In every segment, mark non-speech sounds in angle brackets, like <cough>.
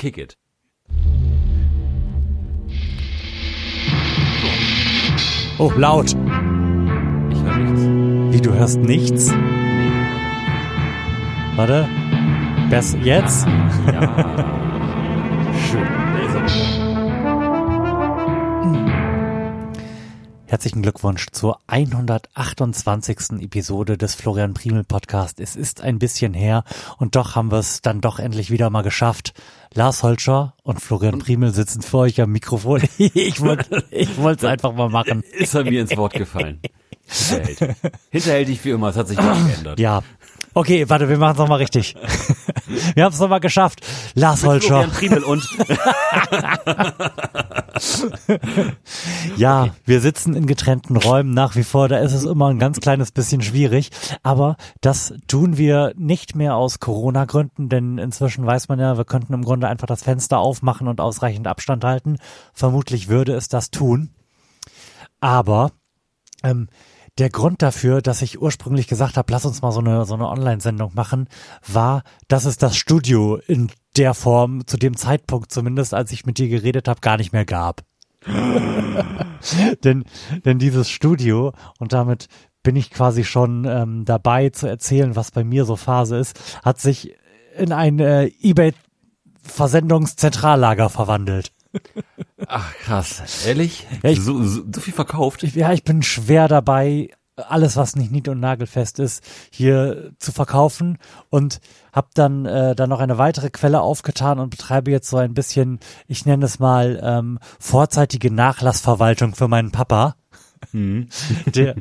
Kick it. Oh, laut. Ich höre nichts. Wie, du hörst nichts? Warte. Bess, jetzt? Ja. Herzlichen Glückwunsch zur 128. Episode des Florian Primel Podcast. Es ist ein bisschen her und doch haben wir es dann doch endlich wieder mal geschafft. Lars Holscher und Florian Primel sitzen vor euch am Mikrofon. <laughs> Ich wollte ich wollte es einfach mal machen. Ist er mir ins Wort gefallen. Hinterhältig. Hinterhältig wie immer, es hat sich nicht <laughs> geändert. Ja. Okay, warte, wir machen es nochmal richtig. <laughs> Wir haben es nochmal geschafft. Lars Holscher. Und Ja, wir sitzen in getrennten Räumen nach wie vor. Da ist es immer ein ganz kleines bisschen schwierig. Aber das tun wir nicht mehr aus Corona-Gründen, denn inzwischen weiß man ja, wir könnten im Grunde einfach das Fenster aufmachen und ausreichend Abstand halten. Vermutlich würde es das tun. Aber ähm, der Grund dafür, dass ich ursprünglich gesagt habe, lass uns mal so eine, so eine Online-Sendung machen, war, dass es das Studio in der Form, zu dem Zeitpunkt zumindest, als ich mit dir geredet habe, gar nicht mehr gab. <laughs> denn, denn dieses Studio, und damit bin ich quasi schon ähm, dabei zu erzählen, was bei mir so Phase ist, hat sich in ein äh, eBay-Versendungszentrallager verwandelt. Ach krass, ehrlich? Ja, ich- so, so, so viel verkauft? Ja, ich bin schwer dabei, alles, was nicht nied- und nagelfest ist, hier zu verkaufen und habe dann äh, dann noch eine weitere Quelle aufgetan und betreibe jetzt so ein bisschen, ich nenne es mal ähm, vorzeitige Nachlassverwaltung für meinen Papa. <laughs> Der,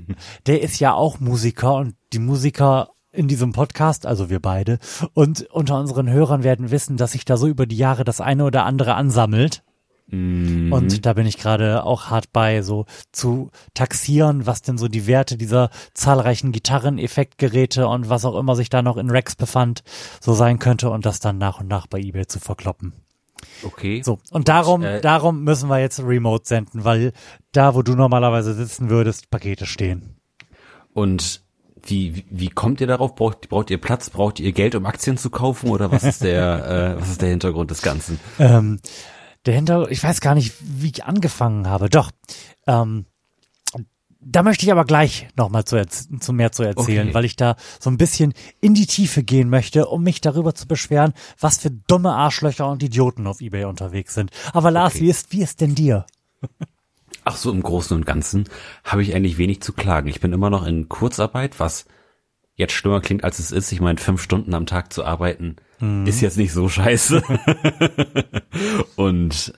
der ist ja auch Musiker und die Musiker in diesem Podcast, also wir beide, und unter unseren Hörern werden wissen, dass sich da so über die Jahre das eine oder andere ansammelt. Mhm. Und da bin ich gerade auch hart bei, so zu taxieren, was denn so die Werte dieser zahlreichen Gitarren, Effektgeräte und was auch immer sich da noch in Racks befand, so sein könnte und das dann nach und nach bei eBay zu verkloppen. Okay. So, und darum, Äh, darum müssen wir jetzt remote senden, weil da, wo du normalerweise sitzen würdest, Pakete stehen. Und wie, wie, wie kommt ihr darauf? Braucht, braucht ihr Platz? Braucht ihr Geld, um Aktien zu kaufen? Oder was ist der, <laughs> äh, was ist der Hintergrund des Ganzen? Ähm, der Hintergrund, ich weiß gar nicht, wie ich angefangen habe. Doch, ähm, da möchte ich aber gleich nochmal zu, zu mehr zu erzählen, Okay. weil ich da so ein bisschen in die Tiefe gehen möchte, um mich darüber zu beschweren, was für dumme Arschlöcher und Idioten auf Ebay unterwegs sind. Aber Lars, Okay. wie ist, wie ist denn dir? Ach so, im Großen und Ganzen habe ich eigentlich wenig zu klagen. Ich bin immer noch in Kurzarbeit, was jetzt schlimmer klingt, als es ist. Ich meine, fünf Stunden am Tag zu arbeiten ist jetzt nicht so scheiße. <laughs> und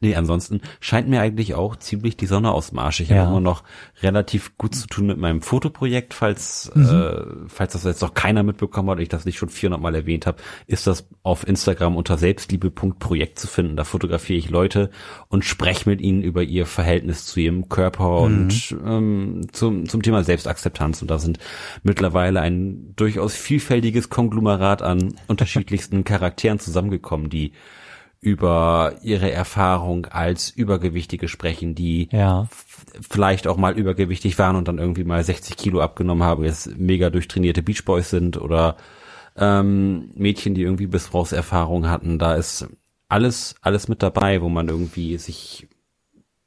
nee, ansonsten scheint mir eigentlich auch ziemlich die Sonne aus dem Arsch. Ich Ja. habe immer noch relativ gut zu tun mit meinem Fotoprojekt, falls äh, falls das jetzt noch keiner mitbekommen hat und ich das nicht schon 400 Mal erwähnt habe, ist das auf Instagram unter selbstliebe.projekt zu finden. Da fotografiere ich Leute und spreche mit ihnen über ihr Verhältnis zu ihrem Körper und ähm, zum zum Thema Selbstakzeptanz und da sind mittlerweile ein durchaus vielfältiges Konglomerat an unterschiedlichsten <laughs> Charakteren zusammengekommen, die über ihre Erfahrung als Übergewichtige sprechen, die Ja. vielleicht auch mal übergewichtig waren und dann irgendwie mal 60 Kilo abgenommen haben, jetzt mega durchtrainierte Beachboys sind oder ähm, Mädchen, die irgendwie Missbrauchserfahrung hatten. Da ist alles, alles mit dabei, wo man irgendwie sich,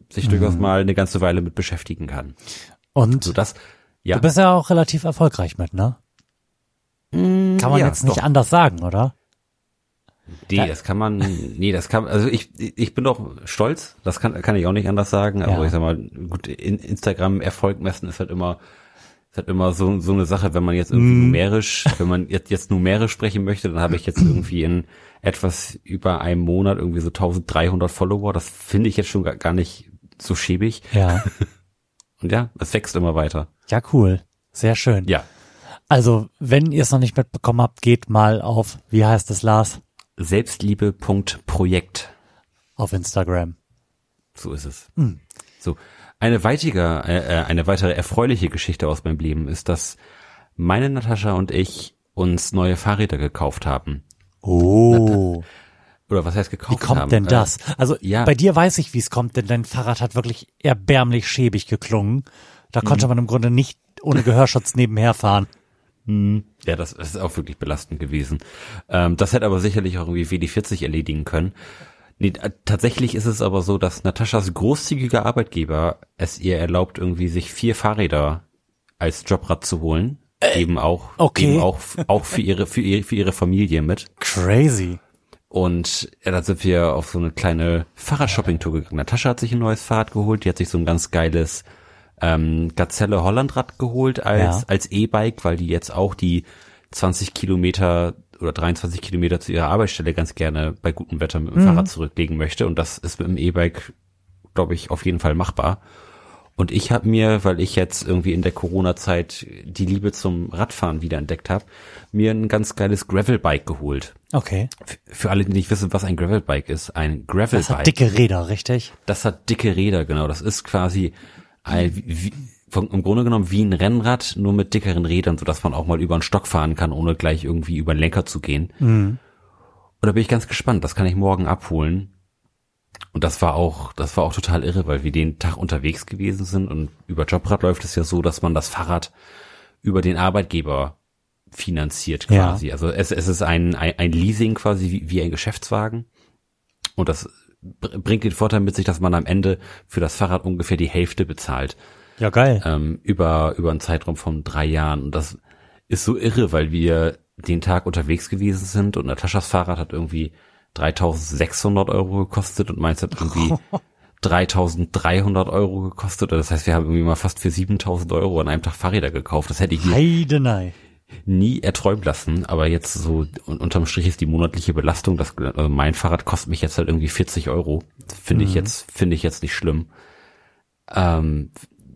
sich durchaus mal eine ganze Weile mit beschäftigen kann. Und So das, ja. du bist ja auch relativ erfolgreich mit, ne? Kann man ja, jetzt nicht doch. anders sagen, oder? Nee, das kann man, nee, das kann, also ich, ich bin doch stolz, das kann, kann ich auch nicht anders sagen, aber Ja. ich sag mal, gut, in Instagram Erfolg messen ist halt immer, ist halt immer so, so eine Sache, wenn man jetzt irgendwie Mhm. numerisch, wenn man jetzt, jetzt numerisch sprechen möchte, dann habe ich jetzt irgendwie in etwas über einem Monat irgendwie so 1300 Follower, das finde ich jetzt schon gar, gar nicht so schäbig Ja. <laughs> und ja, es wächst immer weiter. Ja, cool. Sehr schön. Ja, Also, wenn ihr es noch nicht mitbekommen habt, geht mal auf, wie heißt es, Lars? Selbstliebe.projekt. Auf Instagram. So ist es. Hm. So. Eine weitere, äh, äh, eine weitere erfreuliche Geschichte aus meinem Leben ist, dass meine Natascha und ich uns neue Fahrräder gekauft haben. Oh. Oder was heißt Wie gekauft kommt haben? denn Äh, das? Also ja. bei dir weiß ich, wie es kommt, denn dein Fahrrad hat wirklich erbärmlich schäbig geklungen. Da Mhm. konnte man im Grunde nicht ohne Gehörschutz nebenher fahren. Hm. Ja, das ist auch wirklich belastend gewesen. Ähm, das hätte aber sicherlich auch irgendwie WD40 erledigen können. Nee, tatsächlich ist es aber so, dass Nataschas großzügiger Arbeitgeber es ihr erlaubt, irgendwie sich vier Fahrräder als Jobrad zu holen. Äh, eben auch, okay. eben auch, auch für ihre, für ihre, für ihre Familie mit. Crazy. Und ja, da sind wir auf so eine kleine Fahrradshopping-Tour gegangen. Natascha hat sich ein neues Fahrrad geholt, die hat sich so ein ganz geiles ähm, Gazelle Hollandrad geholt als, ja. als E-Bike, weil die jetzt auch die 20 Kilometer oder 23 Kilometer zu ihrer Arbeitsstelle ganz gerne bei gutem Wetter mit dem mhm. Fahrrad zurücklegen möchte. Und das ist mit dem E-Bike, glaube ich, auf jeden Fall machbar. Und ich habe mir, weil ich jetzt irgendwie in der Corona-Zeit die Liebe zum Radfahren wieder entdeckt habe, mir ein ganz geiles Gravelbike geholt. Okay. Für alle, die nicht wissen, was ein Gravelbike ist, ein Gravelbike. Das hat dicke Räder, richtig? Das hat dicke Räder, genau. Das ist quasi ein, wie, von, im Grunde genommen wie ein Rennrad, nur mit dickeren Rädern, so dass man auch mal über einen Stock fahren kann, ohne gleich irgendwie über den Lenker zu gehen. Mhm. Und da bin ich ganz gespannt. Das kann ich morgen abholen. Und das war auch, das war auch total irre, weil wir den Tag unterwegs gewesen sind und über Jobrad läuft es ja so, dass man das Fahrrad über den Arbeitgeber finanziert quasi. Ja. Also es, es ist ein, ein, ein Leasing quasi wie, wie ein Geschäftswagen. Und das bringt den Vorteil mit sich, dass man am Ende für das Fahrrad ungefähr die Hälfte bezahlt. Ja, geil. Ähm, über, über einen Zeitraum von drei Jahren. Und das ist so irre, weil wir den Tag unterwegs gewesen sind und Nataschas Fahrrad hat irgendwie 3600 Euro gekostet und meins hat irgendwie <laughs> 3300 Euro gekostet. Das heißt, wir haben irgendwie mal fast für 7000 Euro an einem Tag Fahrräder gekauft. Das hätte ich Heidenei. Nie erträumt lassen. Aber jetzt so unterm Strich ist die monatliche Belastung, das, also mein Fahrrad kostet mich jetzt halt irgendwie 40 Euro. Finde mhm. ich jetzt, finde ich jetzt nicht schlimm. Ähm,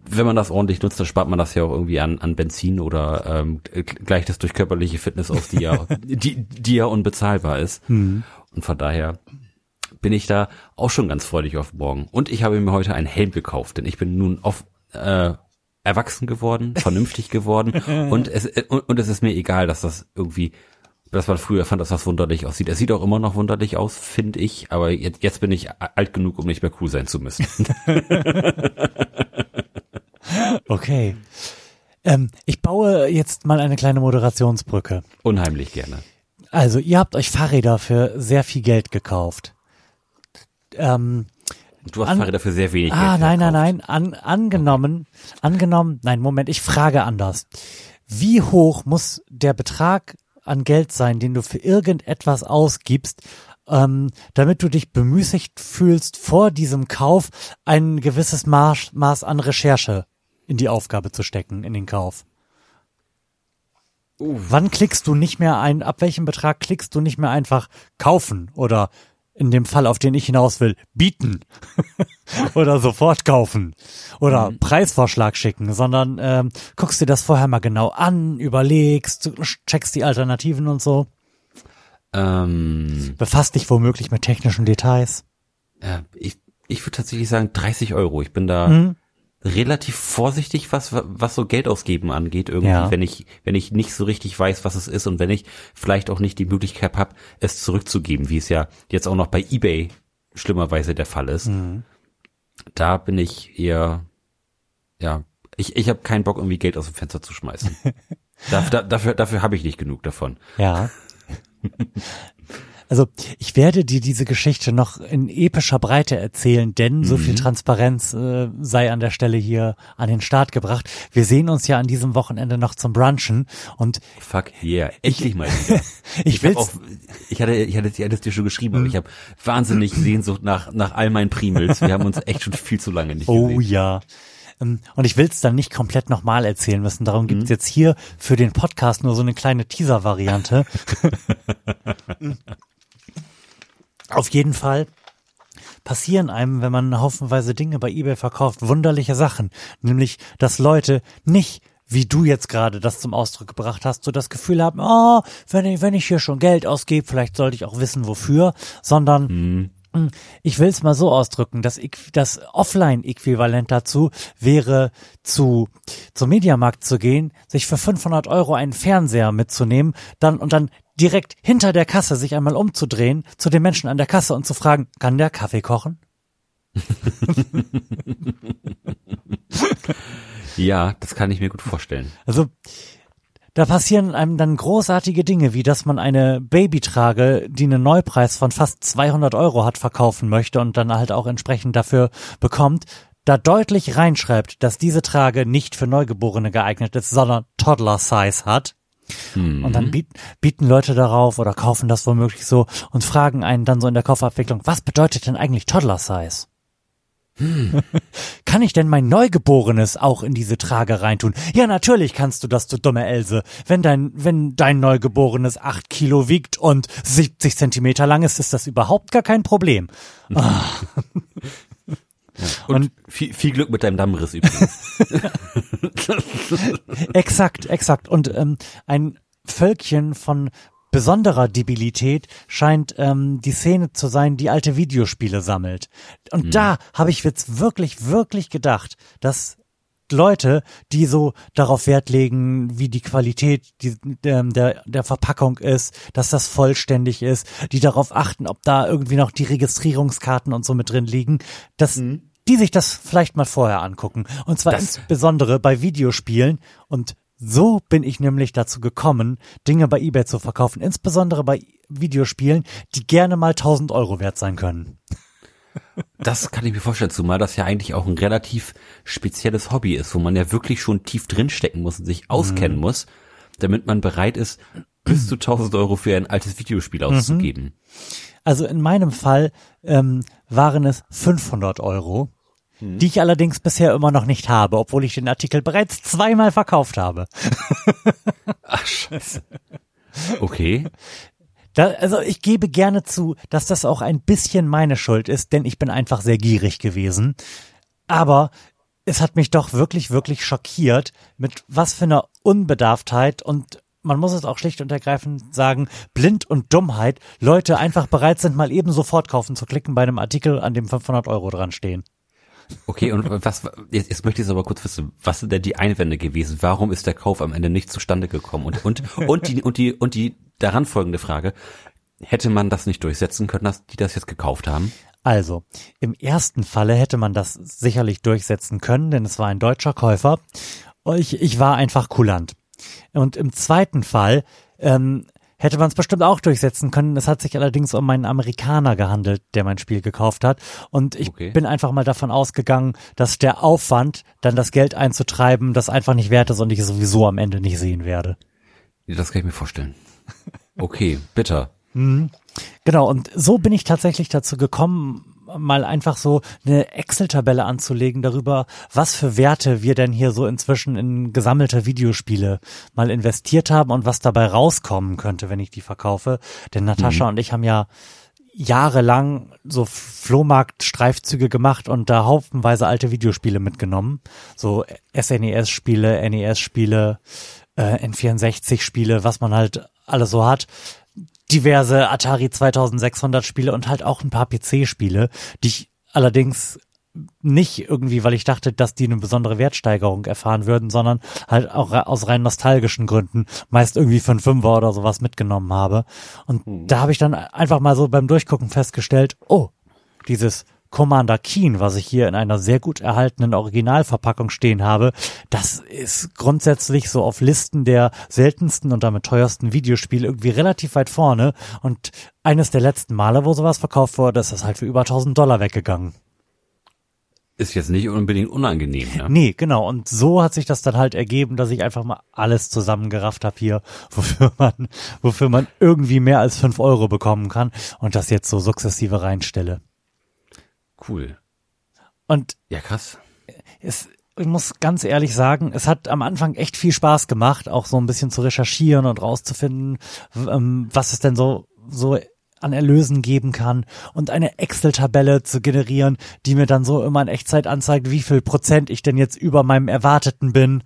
wenn man das ordentlich nutzt, dann spart man das ja auch irgendwie an, an Benzin oder ähm, gleicht das durch körperliche Fitness aus, die ja, <laughs> die, die ja unbezahlbar ist. Mhm. Und von daher bin ich da auch schon ganz freudig auf morgen. Und ich habe mir heute einen Helm gekauft, denn ich bin nun auf, äh, erwachsen geworden, vernünftig geworden <laughs> und es, und, und es ist mir egal, dass das irgendwie dass man früher fand, dass das wunderlich aussieht. Es sieht auch immer noch wunderlich aus, finde ich, aber jetzt, jetzt bin ich alt genug, um nicht mehr cool sein zu müssen. <laughs> okay. Ähm, ich baue jetzt mal eine kleine Moderationsbrücke. Unheimlich gerne. Also, ihr habt euch Fahrräder für sehr viel Geld gekauft. Ähm, du hast an, Fahrräder für sehr wenig ah, Geld. Nein, nein, nein. An, angenommen, angenommen, nein, Moment, ich frage anders. Wie hoch muss der Betrag an Geld sein, den du für irgendetwas ausgibst, ähm, damit du dich bemüßigt fühlst, vor diesem Kauf ein gewisses Maß, Maß an Recherche in die Aufgabe zu stecken, in den Kauf? Uh. Wann klickst du nicht mehr ein, ab welchem Betrag klickst du nicht mehr einfach kaufen oder in dem Fall, auf den ich hinaus will, bieten <laughs> oder sofort kaufen oder mhm. Preisvorschlag schicken, sondern ähm, guckst dir das vorher mal genau an, überlegst, checkst die Alternativen und so. Ähm, Befasst dich womöglich mit technischen Details. Ja, ich, ich würde tatsächlich sagen 30 Euro. Ich bin da, mhm relativ vorsichtig, was, was so Geld ausgeben angeht, irgendwie, ja. wenn ich, wenn ich nicht so richtig weiß, was es ist und wenn ich vielleicht auch nicht die Möglichkeit habe, es zurückzugeben, wie es ja jetzt auch noch bei eBay schlimmerweise der Fall ist. Mhm. Da bin ich eher, ja, ich, ich habe keinen Bock, irgendwie Geld aus dem Fenster zu schmeißen. <laughs> dafür, dafür, dafür habe ich nicht genug davon. Ja. <laughs> Also ich werde dir diese Geschichte noch in epischer Breite erzählen, denn mhm. so viel mhm. Transparenz äh, sei an der Stelle hier an den Start gebracht. Wir sehen uns ja an diesem Wochenende noch zum Brunchen und Fuck yeah, endlich mal wieder. <laughs> ich, ich, will's, auch, ich hatte, ich hatte, ich hatte es dir schon geschrieben, aber mhm. ich habe wahnsinnig Sehnsucht nach nach all meinen Primels. Wir haben uns echt schon viel zu lange nicht oh, gesehen. Oh ja. Ähm, und ich will es dann nicht komplett nochmal erzählen müssen. Darum gibt es mhm. jetzt hier für den Podcast nur so eine kleine Teaser-Variante. <laughs> <laughs> Auf jeden Fall passieren einem, wenn man haufenweise Dinge bei eBay verkauft, wunderliche Sachen. Nämlich, dass Leute nicht wie du jetzt gerade das zum Ausdruck gebracht hast, so das Gefühl haben, oh, wenn ich, wenn ich hier schon Geld ausgebe, vielleicht sollte ich auch wissen, wofür, sondern mhm. Hm, ich will es mal so ausdrücken, das, das Offline-Äquivalent dazu wäre, zu, zum Mediamarkt zu gehen, sich für 500 Euro einen Fernseher mitzunehmen, dann, und dann direkt hinter der Kasse sich einmal umzudrehen zu den Menschen an der Kasse und zu fragen, kann der Kaffee kochen? <laughs> ja, das kann ich mir gut vorstellen. Also da passieren einem dann großartige Dinge, wie dass man eine Babytrage, die einen Neupreis von fast 200 Euro hat, verkaufen möchte und dann halt auch entsprechend dafür bekommt, da deutlich reinschreibt, dass diese Trage nicht für Neugeborene geeignet ist, sondern Toddler-Size hat. Mhm. Und dann bieten, bieten Leute darauf oder kaufen das womöglich so und fragen einen dann so in der Kaufabwicklung, was bedeutet denn eigentlich Toddler-Size? Hm. <laughs> Kann ich denn mein Neugeborenes auch in diese Trage reintun? Ja, natürlich kannst du das, du dumme Else. Wenn dein, wenn dein Neugeborenes acht Kilo wiegt und 70 Zentimeter lang ist, ist das überhaupt gar kein Problem. Ah. <laughs> <laughs> Ja. Und, und viel, viel, Glück mit deinem Dammriss übrigens. <laughs> exakt, exakt. Und ähm, ein Völkchen von besonderer Debilität scheint ähm, die Szene zu sein, die alte Videospiele sammelt. Und mhm. da habe ich jetzt wirklich, wirklich gedacht, dass Leute, die so darauf Wert legen, wie die Qualität die, ähm, der, der Verpackung ist, dass das vollständig ist, die darauf achten, ob da irgendwie noch die Registrierungskarten und so mit drin liegen, dass mhm. die sich das vielleicht mal vorher angucken. Und zwar das insbesondere bei Videospielen und so bin ich nämlich dazu gekommen, Dinge bei eBay zu verkaufen, insbesondere bei Videospielen, die gerne mal 1000 Euro wert sein können. Das kann ich mir vorstellen, zumal das ja eigentlich auch ein relativ spezielles Hobby ist, wo man ja wirklich schon tief drinstecken muss und sich auskennen mhm. muss, damit man bereit ist, bis zu 1000 Euro für ein altes Videospiel mhm. auszugeben. Also in meinem Fall ähm, waren es 500 Euro mhm. die ich allerdings bisher immer noch nicht habe, obwohl ich den Artikel bereits zweimal verkauft habe. Ach, scheiße. Okay. <laughs> Da, also ich gebe gerne zu, dass das auch ein bisschen meine Schuld ist, denn ich bin einfach sehr gierig gewesen. Aber es hat mich doch wirklich, wirklich schockiert, mit was für einer Unbedarftheit und man muss es auch schlicht und ergreifend sagen, blind und Dummheit Leute einfach bereit sind, mal eben sofort kaufen zu klicken bei einem Artikel, an dem 500 Euro dran stehen. Okay, und was, jetzt, jetzt möchte ich aber kurz wissen, was sind denn die Einwände gewesen? Warum ist der Kauf am Ende nicht zustande gekommen? Und, und, und die, und die, und die daran folgende Frage, hätte man das nicht durchsetzen können, dass die das jetzt gekauft haben? Also, im ersten Falle hätte man das sicherlich durchsetzen können, denn es war ein deutscher Käufer. Ich, ich war einfach kulant. Und im zweiten Fall ähm, hätte man es bestimmt auch durchsetzen können. Es hat sich allerdings um einen Amerikaner gehandelt, der mein Spiel gekauft hat. Und ich okay. bin einfach mal davon ausgegangen, dass der Aufwand, dann das Geld einzutreiben, das einfach nicht wert ist und ich es sowieso am Ende nicht sehen werde. Das kann ich mir vorstellen. Okay, bitter. Mhm. Genau, und so bin ich tatsächlich dazu gekommen, mal einfach so eine Excel-Tabelle anzulegen darüber, was für Werte wir denn hier so inzwischen in gesammelte Videospiele mal investiert haben und was dabei rauskommen könnte, wenn ich die verkaufe. Denn Natascha mhm. und ich haben ja jahrelang so Flohmarkt-Streifzüge gemacht und da haufenweise alte Videospiele mitgenommen. So SNES-Spiele, NES-Spiele, äh, N64-Spiele, was man halt alles so hat diverse Atari 2600 Spiele und halt auch ein paar PC-Spiele, die ich allerdings nicht irgendwie, weil ich dachte, dass die eine besondere Wertsteigerung erfahren würden, sondern halt auch aus rein nostalgischen Gründen meist irgendwie für einen Fünfer oder sowas mitgenommen habe. Und mhm. da habe ich dann einfach mal so beim Durchgucken festgestellt, oh, dieses Commander Keen, was ich hier in einer sehr gut erhaltenen Originalverpackung stehen habe, das ist grundsätzlich so auf Listen der seltensten und damit teuersten Videospiele irgendwie relativ weit vorne. Und eines der letzten Male, wo sowas verkauft wurde, ist das halt für über 1000 Dollar weggegangen. Ist jetzt nicht unbedingt unangenehm, ne? Nee, genau. Und so hat sich das dann halt ergeben, dass ich einfach mal alles zusammengerafft habe hier, <laughs> wofür man, wofür man irgendwie mehr als fünf Euro bekommen kann und das jetzt so sukzessive reinstelle. Cool. Und ja, krass. Es, ich muss ganz ehrlich sagen, es hat am Anfang echt viel Spaß gemacht, auch so ein bisschen zu recherchieren und rauszufinden, ähm, was es denn so so an Erlösen geben kann und eine Excel-Tabelle zu generieren, die mir dann so immer in Echtzeit anzeigt, wie viel Prozent ich denn jetzt über meinem Erwarteten bin.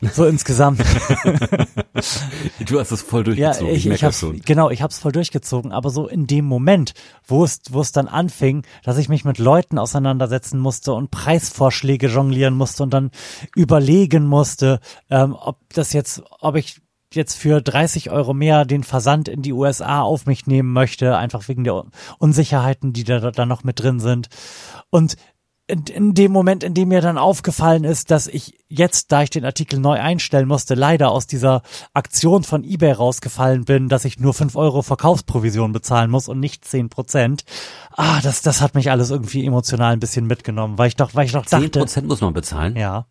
So insgesamt. <laughs> du hast es voll durchgezogen. Ja, ich, ich, ich hab's, genau, ich hab's voll durchgezogen. Aber so in dem Moment, wo es, wo es dann anfing, dass ich mich mit Leuten auseinandersetzen musste und Preisvorschläge jonglieren musste und dann überlegen musste, ähm, ob das jetzt, ob ich jetzt für 30 Euro mehr den Versand in die USA auf mich nehmen möchte, einfach wegen der Unsicherheiten, die da, da noch mit drin sind. Und in, in dem Moment, in dem mir dann aufgefallen ist, dass ich jetzt, da ich den Artikel neu einstellen musste, leider aus dieser Aktion von eBay rausgefallen bin, dass ich nur fünf Euro Verkaufsprovision bezahlen muss und nicht zehn Prozent. Ah, das, das hat mich alles irgendwie emotional ein bisschen mitgenommen, weil ich doch, weil ich doch dachte. Zehn Prozent muss man bezahlen? Ja.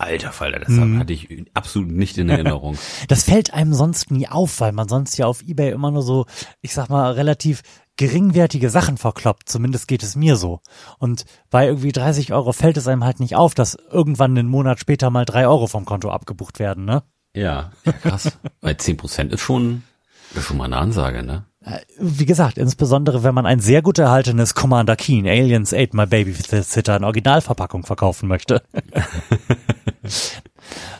Alter Falter, das mhm. hatte ich absolut nicht in Erinnerung. <laughs> Das fällt einem sonst nie auf, weil man sonst ja auf eBay immer nur so, ich sag mal, relativ geringwertige Sachen verkloppt. Zumindest geht es mir so. Und bei irgendwie 30 Euro fällt es einem halt nicht auf, dass irgendwann einen Monat später mal drei Euro vom Konto abgebucht werden, ne? Ja, ja krass. <laughs> Weil 10 Prozent ist schon, ist schon mal eine Ansage, ne? Äh, wie gesagt, insbesondere wenn man ein sehr gut erhaltenes Commander Keen Aliens Ate My Babysitter in Originalverpackung verkaufen möchte.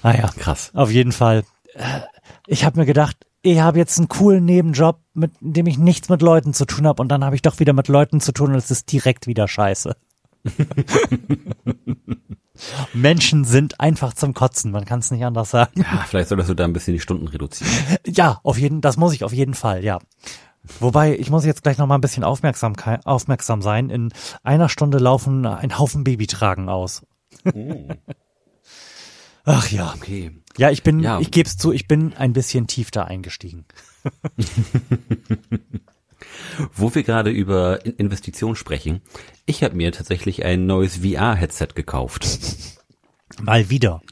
naja, <laughs> ah krass. Auf jeden Fall. Äh, ich habe mir gedacht, ich habe jetzt einen coolen Nebenjob, mit dem ich nichts mit Leuten zu tun habe und dann habe ich doch wieder mit Leuten zu tun und es ist direkt wieder scheiße. <laughs> Menschen sind einfach zum Kotzen, man kann es nicht anders sagen. Ja, vielleicht solltest du da ein bisschen die Stunden reduzieren. Ja, auf jeden, das muss ich auf jeden Fall, ja. Wobei, ich muss jetzt gleich noch mal ein bisschen aufmerksam, aufmerksam sein. In einer Stunde laufen ein Haufen Babytragen aus. Oh. Ach ja. Okay. Ja, ich bin, ja. ich gebe es zu, ich bin ein bisschen tief da eingestiegen. <laughs> Wo wir gerade über Investitionen sprechen, ich habe mir tatsächlich ein neues VR-Headset gekauft. Mal wieder.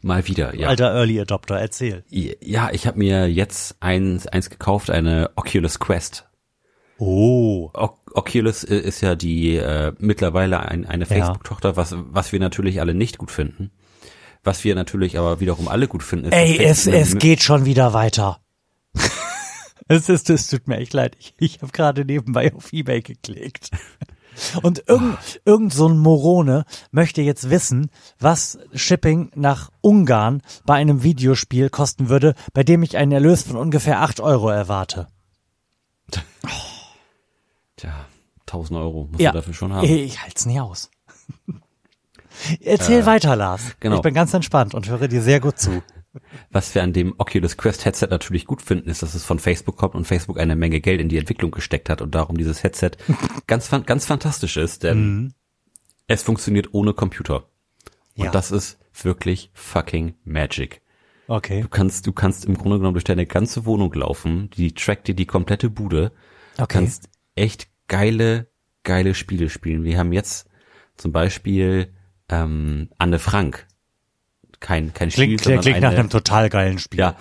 Mal wieder, ja. Alter Early Adopter, erzähl. Ja, ich habe mir jetzt eins, eins gekauft, eine Oculus Quest. Oh. O Oculus ist ja die äh, mittlerweile ein, eine Facebook-Tochter, was, was wir natürlich alle nicht gut finden. Was wir natürlich aber wiederum alle gut finden. Ist, Ey, es, es geht schon wieder weiter. <laughs> es, ist, es tut mir echt leid. Ich, ich habe gerade nebenbei auf Ebay geklickt. <laughs> Und irgend, oh. irgend so ein Morone möchte jetzt wissen, was Shipping nach Ungarn bei einem Videospiel kosten würde, bei dem ich einen Erlös von ungefähr acht Euro erwarte. <laughs> Tja, 1000 Euro musst ja, du dafür schon haben. Ich halte es nie aus. Erzähl äh, weiter, Lars. Genau. Ich bin ganz entspannt und höre dir sehr gut zu. Was wir an dem Oculus Quest Headset natürlich gut finden, ist, dass es von Facebook kommt und Facebook eine Menge Geld in die Entwicklung gesteckt hat und darum dieses Headset <laughs> ganz, ganz fantastisch ist, denn mhm. es funktioniert ohne Computer. Und ja. das ist wirklich fucking Magic. Okay. Du kannst, du kannst im Grunde genommen durch deine ganze Wohnung laufen, die trackt dir die komplette Bude. Okay. Du kannst echt geile, geile Spiele spielen. Wir haben jetzt zum Beispiel ähm, Anne Frank kein kein klingt, Spiel, sondern klingt eine, nach einem total geilen Spiel. Ja,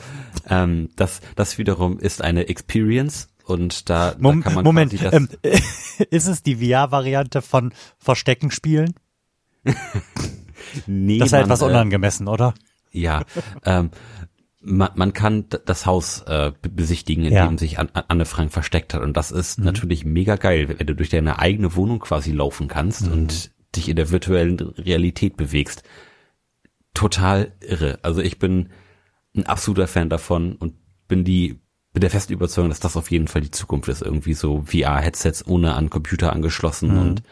ähm, das das wiederum ist eine Experience und da, Mom da kann man Moment, ähm, <laughs> ist es die VR-Variante von Verstecken spielen? <laughs> nee, das ist ja etwas äh, unangemessen, oder? Ja, ähm, man, man kann das Haus äh, besichtigen, in ja. dem sich Anne Frank versteckt hat. Und das ist mhm. natürlich mega geil, wenn du durch deine eigene Wohnung quasi laufen kannst mhm. und dich in der virtuellen Realität bewegst total irre. Also ich bin ein absoluter Fan davon und bin die bin der festen Überzeugung, dass das auf jeden Fall die Zukunft ist. Irgendwie so VR-Headsets ohne an Computer angeschlossen mhm. und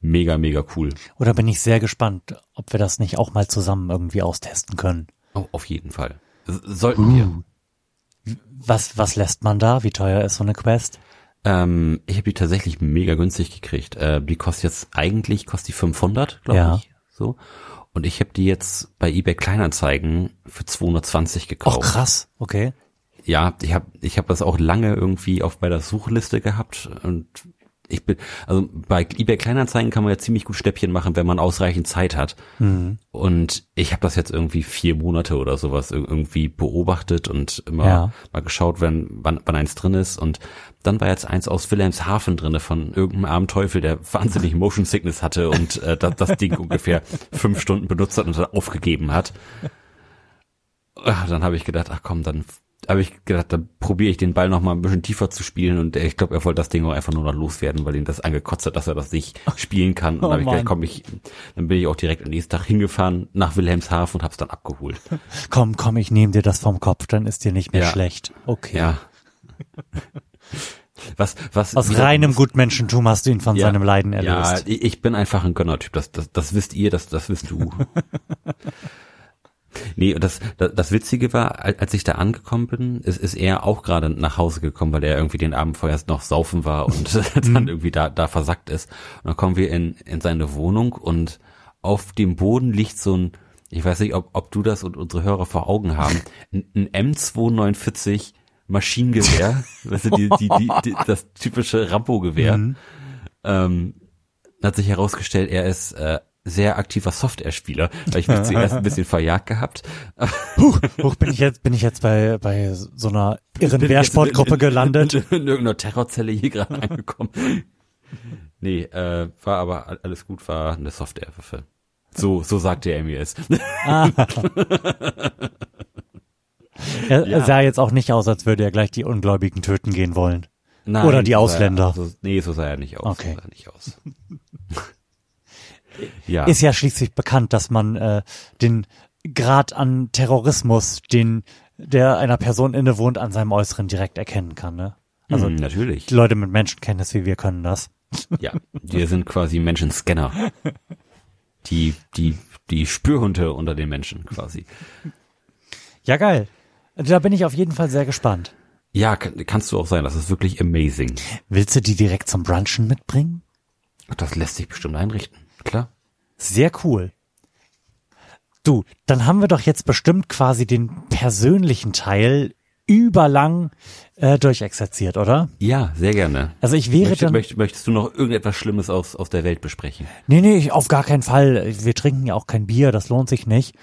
mega, mega cool. Oder bin ich sehr gespannt, ob wir das nicht auch mal zusammen irgendwie austesten können. Oh, auf jeden Fall. Sollten uh. wir. Was, was lässt man da? Wie teuer ist so eine Quest? Ähm, ich habe die tatsächlich mega günstig gekriegt. Äh, die kostet jetzt eigentlich, kostet die 500, glaube ja. ich. So. Und ich habe die jetzt bei eBay Kleinanzeigen für 220 gekauft. Oh krass, okay. Ja, ich habe ich hab das auch lange irgendwie auf bei der Suchliste gehabt und ich bin, also bei eBay Kleinanzeigen kann man ja ziemlich gut Stäppchen machen, wenn man ausreichend Zeit hat. Mhm. Und ich habe das jetzt irgendwie vier Monate oder sowas irgendwie beobachtet und immer ja. mal geschaut, wenn wann, wann eins drin ist. Und dann war jetzt eins aus Wilhelmshaven drinne von irgendeinem armen Teufel, der wahnsinnig Motion Sickness hatte und äh, das, das Ding ungefähr fünf Stunden benutzt hat und dann aufgegeben hat. <laughs> Dann habe ich gedacht, ach komm, dann habe ich gedacht, da probiere ich den Ball noch mal ein bisschen tiefer zu spielen und ich glaube, er wollte das Ding auch einfach nur noch loswerden, weil ihn das angekotzt hat, dass er das nicht <laughs> spielen kann. Und oh, dann habe ich gedacht, komm, ich, dann bin ich auch direkt am nächsten Tag hingefahren nach Wilhelmshaven und hab's dann abgeholt. <laughs> Komm, komm, ich nehme dir das vom Kopf, dann ist dir nicht mehr ja. schlecht. Okay. Ja. <laughs> Was, was, Aus reinem Gutmenschentum hast du ihn von ja, seinem Leiden erlöst. Ja, ich bin einfach ein Gönnertyp. Das, das, das wisst ihr, das, das wisst du. Nee, das, das, das Witzige war, als ich da angekommen bin, ist, ist er auch gerade nach Hause gekommen, weil er irgendwie den Abend vorher noch saufen war und <laughs> dann mhm. irgendwie da, da versackt ist. Und dann kommen wir in, in seine Wohnung und auf dem Boden liegt so ein, ich weiß nicht, ob, ob du das und unsere Hörer vor Augen haben, <laughs> ein, ein M249 Maschinengewehr, <laughs> weißt du, die, die, die, die, das typische Rambo-Gewehr. Mhm. Ähm, hat sich herausgestellt, er ist äh, sehr aktiver Software-Spieler, weil ich mich <laughs> zuerst ein bisschen verjagt gehabt. Huch, huch, bin ich jetzt, bin ich jetzt bei, bei so einer irren Wehrsportgruppe gelandet? In, in, in, irgendeiner Terrorzelle hier gerade angekommen. Nee, äh, war aber alles gut, war eine Software-Waffe. So, so sagte er mir es. Ah. <laughs> er, ja. sah jetzt auch nicht aus, als würde er gleich die Ungläubigen töten gehen wollen. Nein, Oder die Ausländer. So, nee, so sah er nicht aus. Okay. So sah er nicht aus. Ja. Ist ja schließlich bekannt, dass man äh, den Grad an Terrorismus, den der einer Person innewohnt, an seinem Äußeren direkt erkennen kann. Ne? Also mm, natürlich. Leute mit Menschenkenntnis wie wir können das. <laughs> Ja, wir sind quasi Menschenscanner. Die, die, die Spürhunde unter den Menschen quasi. Ja, geil. Da bin ich auf jeden Fall sehr gespannt. Ja, kann, kannst du auch sein. Das ist wirklich amazing. Willst du die direkt zum Brunchen mitbringen? Das lässt sich bestimmt einrichten. Klar. Sehr cool. Du, dann haben wir doch jetzt bestimmt quasi den persönlichen Teil überlang äh, durchexerziert, oder? Ja, sehr gerne. Also ich wäre Möchte, dann. Möcht, möchtest du noch irgendetwas Schlimmes aus, aus der Welt besprechen? Nee, nee, auf gar keinen Fall. Wir trinken ja auch kein Bier, das lohnt sich nicht.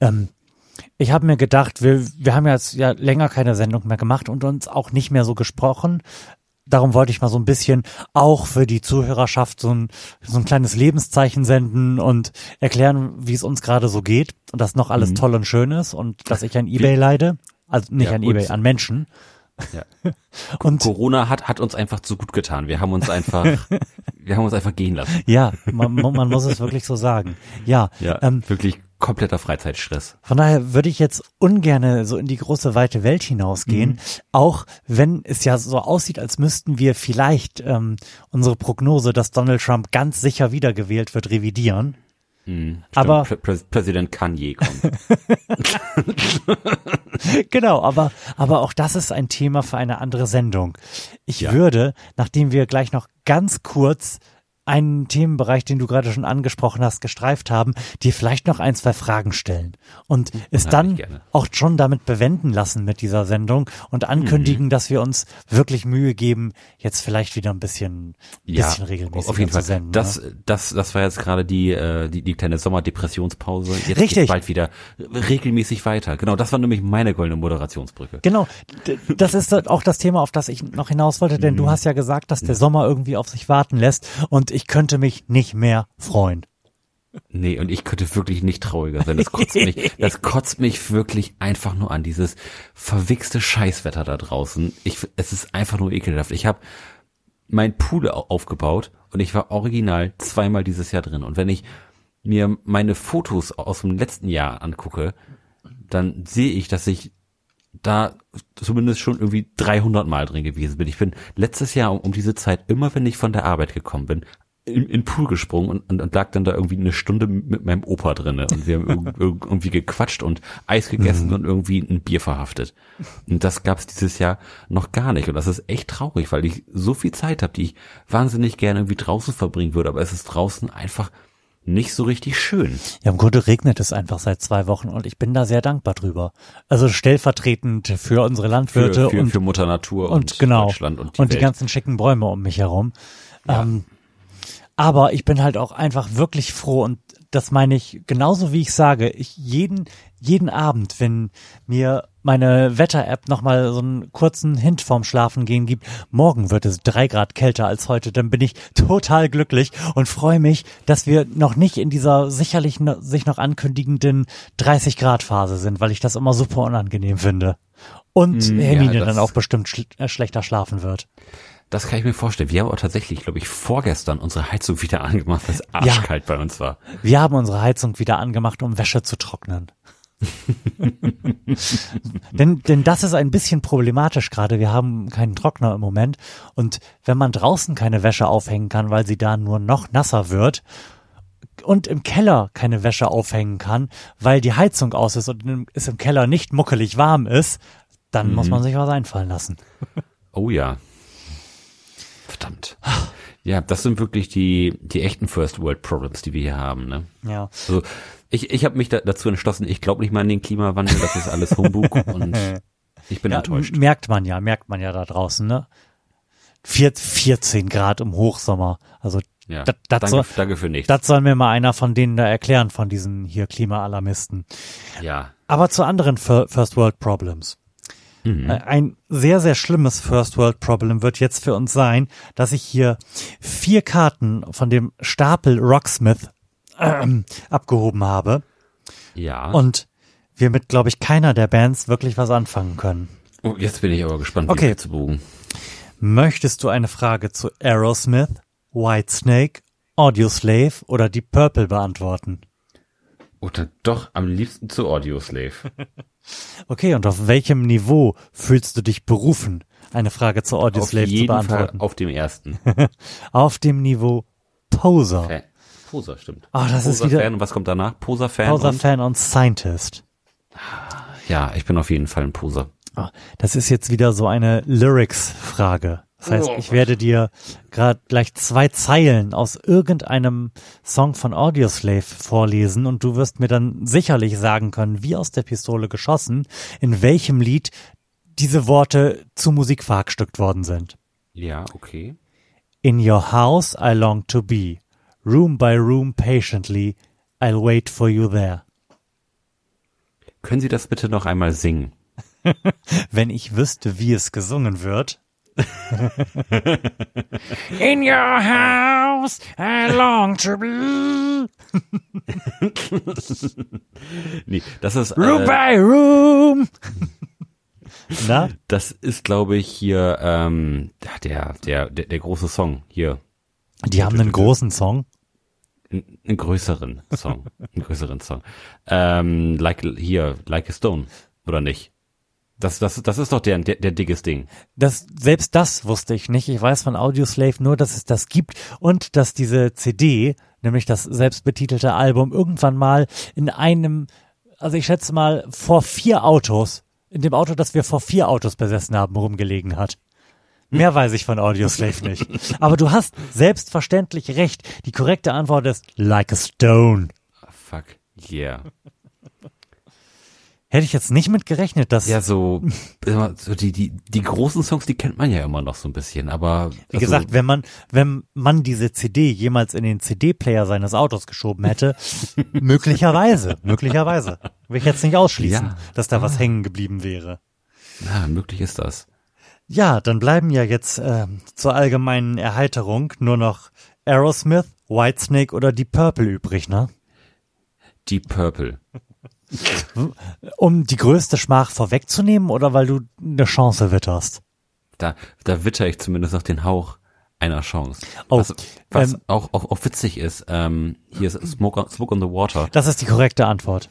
Ähm, ich habe mir gedacht, wir, wir haben jetzt ja länger keine Sendung mehr gemacht und uns auch nicht mehr so gesprochen. Darum wollte ich mal so ein bisschen auch für die Zuhörerschaft so ein, so ein kleines Lebenszeichen senden und erklären, wie es uns gerade so geht und dass noch alles mhm. toll und schön ist und dass ich an Ebay leide. Also nicht ja, an Ebay, an Menschen. Ja. <laughs> Und Corona hat, hat uns einfach zu gut getan. Wir haben uns einfach, <laughs> wir haben uns einfach gehen lassen. Ja, man, man muss es wirklich so sagen. Ja, ja ähm, wirklich kompletter Freizeitstress. Von daher würde ich jetzt ungerne so in die große weite Welt hinausgehen, mhm. auch wenn es ja so aussieht, als müssten wir vielleicht ähm, unsere Prognose, dass Donald Trump ganz sicher wiedergewählt wird, revidieren. Mhm, aber Prä Präsident Kanye kommt. <laughs> <laughs> genau, aber aber auch das ist ein Thema für eine andere Sendung. Ich ja. würde, nachdem wir gleich noch ganz kurz einen Themenbereich, den du gerade schon angesprochen hast, gestreift haben, dir vielleicht noch ein, zwei Fragen stellen und es dann auch schon damit bewenden lassen mit dieser Sendung und ankündigen, mhm. dass wir uns wirklich Mühe geben, jetzt vielleicht wieder ein bisschen, ja, bisschen regelmäßig auf jeden Fall. Senden, das, ne? das, das war jetzt gerade die, äh, die, die kleine Sommerdepressionspause. Jetzt Richtig. Bald wieder regelmäßig weiter. Genau, das war nämlich meine goldene Moderationsbrücke. Genau, das ist auch das Thema, auf das ich noch hinaus wollte, denn mhm. du hast ja gesagt, dass der Sommer irgendwie auf sich warten lässt und ich könnte mich nicht mehr freuen. Nee, und ich könnte wirklich nicht trauriger sein. Das kotzt mich, das kotzt mich wirklich einfach nur an, dieses verwichste Scheißwetter da draußen. Ich, es ist einfach nur ekelhaft. Ich habe mein Pool aufgebaut und ich war original zweimal dieses Jahr drin. Und wenn ich mir meine Fotos aus dem letzten Jahr angucke, dann sehe ich, dass ich da zumindest schon irgendwie 300 Mal drin gewesen bin. Ich bin letztes Jahr um, um diese Zeit, immer wenn ich von der Arbeit gekommen bin, in, in Pool gesprungen und, und, und lag dann da irgendwie eine Stunde mit meinem Opa drinne und wir haben irgendwie gequatscht und Eis gegessen mhm. und irgendwie ein Bier verhaftet. Und das gab's dieses Jahr noch gar nicht und das ist echt traurig, weil ich so viel Zeit habe, die ich wahnsinnig gerne irgendwie draußen verbringen würde, aber es ist draußen einfach nicht so richtig schön. Ja, im Grunde regnet es einfach seit zwei Wochen und ich bin da sehr dankbar drüber. Also stellvertretend für unsere Landwirte für, für, und für Mutter Natur und, und genau, Deutschland und die, und die ganzen schicken Bäume um mich herum. Ja. Ähm, aber ich bin halt auch einfach wirklich froh und das meine ich genauso wie ich sage, ich jeden, jeden Abend, wenn mir meine Wetter-App nochmal so einen kurzen Hint vorm Schlafen gehen gibt, morgen wird es drei Grad kälter als heute, dann bin ich total glücklich und freue mich, dass wir noch nicht in dieser sicherlich sich noch ankündigenden 30 Grad Phase sind, weil ich das immer super unangenehm finde. Und mm, Hermine ja, dann auch bestimmt schl äh, schlechter schlafen wird. Das kann ich mir vorstellen. Wir haben aber tatsächlich, glaube ich, vorgestern unsere Heizung wieder angemacht, weil es arschkalt ja, bei uns war. Wir haben unsere Heizung wieder angemacht, um Wäsche zu trocknen. <laughs> denn, denn das ist ein bisschen problematisch gerade. Wir haben keinen Trockner im Moment. Und wenn man draußen keine Wäsche aufhängen kann, weil sie da nur noch nasser wird, und im Keller keine Wäsche aufhängen kann, weil die Heizung aus ist und es im Keller nicht muckelig warm ist, dann mhm. muss man sich was einfallen lassen. Oh ja. Verdammt. Ja, das sind wirklich die, die echten First World Problems, die wir hier haben, ne? Ja. Also ich, ich habe mich da, dazu entschlossen, ich glaube nicht mal an den Klimawandel, das ist alles Humbug <laughs> und ich bin ja, enttäuscht. Merkt man ja, merkt man ja da draußen, ne? Vier, 14 Grad im Hochsommer. Also ja, das, das danke, soll, danke für nichts. Das soll mir mal einer von denen da erklären, von diesen hier Klimaalarmisten. Ja. Aber zu anderen First World Problems. Mhm. Äh, ein sehr, sehr schlimmes First World Problem wird jetzt für uns sein, dass ich hier vier Karten von dem Stapel Rocksmith äh, abgehoben habe. Ja. Und wir mit, glaube ich, keiner der Bands wirklich was anfangen können. Oh, jetzt bin ich aber gespannt, wie okay. zu bogen. Möchtest du eine Frage zu Aerosmith, Whitesnake, Audioslave oder Deep Purple beantworten? Oder doch am liebsten zu Audioslave. <laughs> okay, und auf welchem Niveau fühlst du dich berufen, eine Frage zu Audioslave zu beantworten? Fall auf dem ersten. <laughs> auf dem Niveau Poser. Fan. Poser, stimmt. Ah, das Poser ist wieder. Fan und was kommt danach? Poser Fan. Poser und? Fan und Scientist. Ja, ich bin auf jeden Fall ein Poser. Ah, das ist jetzt wieder so eine Lyrics-Frage. Das heißt, ich werde dir gerade gleich zwei Zeilen aus irgendeinem Song von Audioslave vorlesen und du wirst mir dann sicherlich sagen können, wie aus der Pistole geschossen, in welchem Lied diese Worte zu Musik verhackstückt worden sind. Ja, okay. In your house I long to be. Room by room patiently I'll wait for you there. Können Sie das bitte noch einmal singen? <laughs> Wenn ich wüsste, wie es gesungen wird. <laughs> In your house, I long to be. <laughs> nee, das ist Room äh, by room. Na? Das ist, glaube ich, hier ähm, der, der, der, der große Song hier. Die haben einen großen Song. Einen, einen größeren Song. einen größeren Song. Ähm, like hier, Like a Stone, oder nicht? Das, das, das ist doch der, der, der dickes Ding. Das, selbst das wusste ich nicht. Ich weiß von Audioslave nur, dass es das gibt und dass diese CD, nämlich das selbstbetitelte Album, irgendwann mal in einem, also ich schätze mal, vor vier Autos, in dem Auto, das wir vor vier Autos besessen haben, rumgelegen hat. Mehr weiß ich von Audioslave <laughs> nicht. Aber du hast selbstverständlich recht. Die korrekte Antwort ist Like a Stone. Fuck yeah. Hätte ich jetzt nicht mit gerechnet, dass. Ja, so, so die, die, die großen Songs, die kennt man ja immer noch so ein bisschen, aber. Wie also, gesagt, wenn man, wenn man diese CD jemals in den CD-Player seines Autos geschoben hätte, <laughs> möglicherweise, möglicherweise. Will ich jetzt nicht ausschließen, ja. dass da ah. was hängen geblieben wäre. Ja, möglich ist das. Ja, dann bleiben ja jetzt äh, zur allgemeinen Erheiterung nur noch Aerosmith, Whitesnake oder Deep Purple übrig, ne? Deep Purple. <laughs> Um die größte Schmach vorwegzunehmen oder weil du eine Chance witterst? Da, da witter ich zumindest noch den Hauch einer Chance. Oh, was was ähm, auch, auch, auch witzig ist, ähm, hier ist Smoke on, Smoke on the Water. Das ist die korrekte Antwort.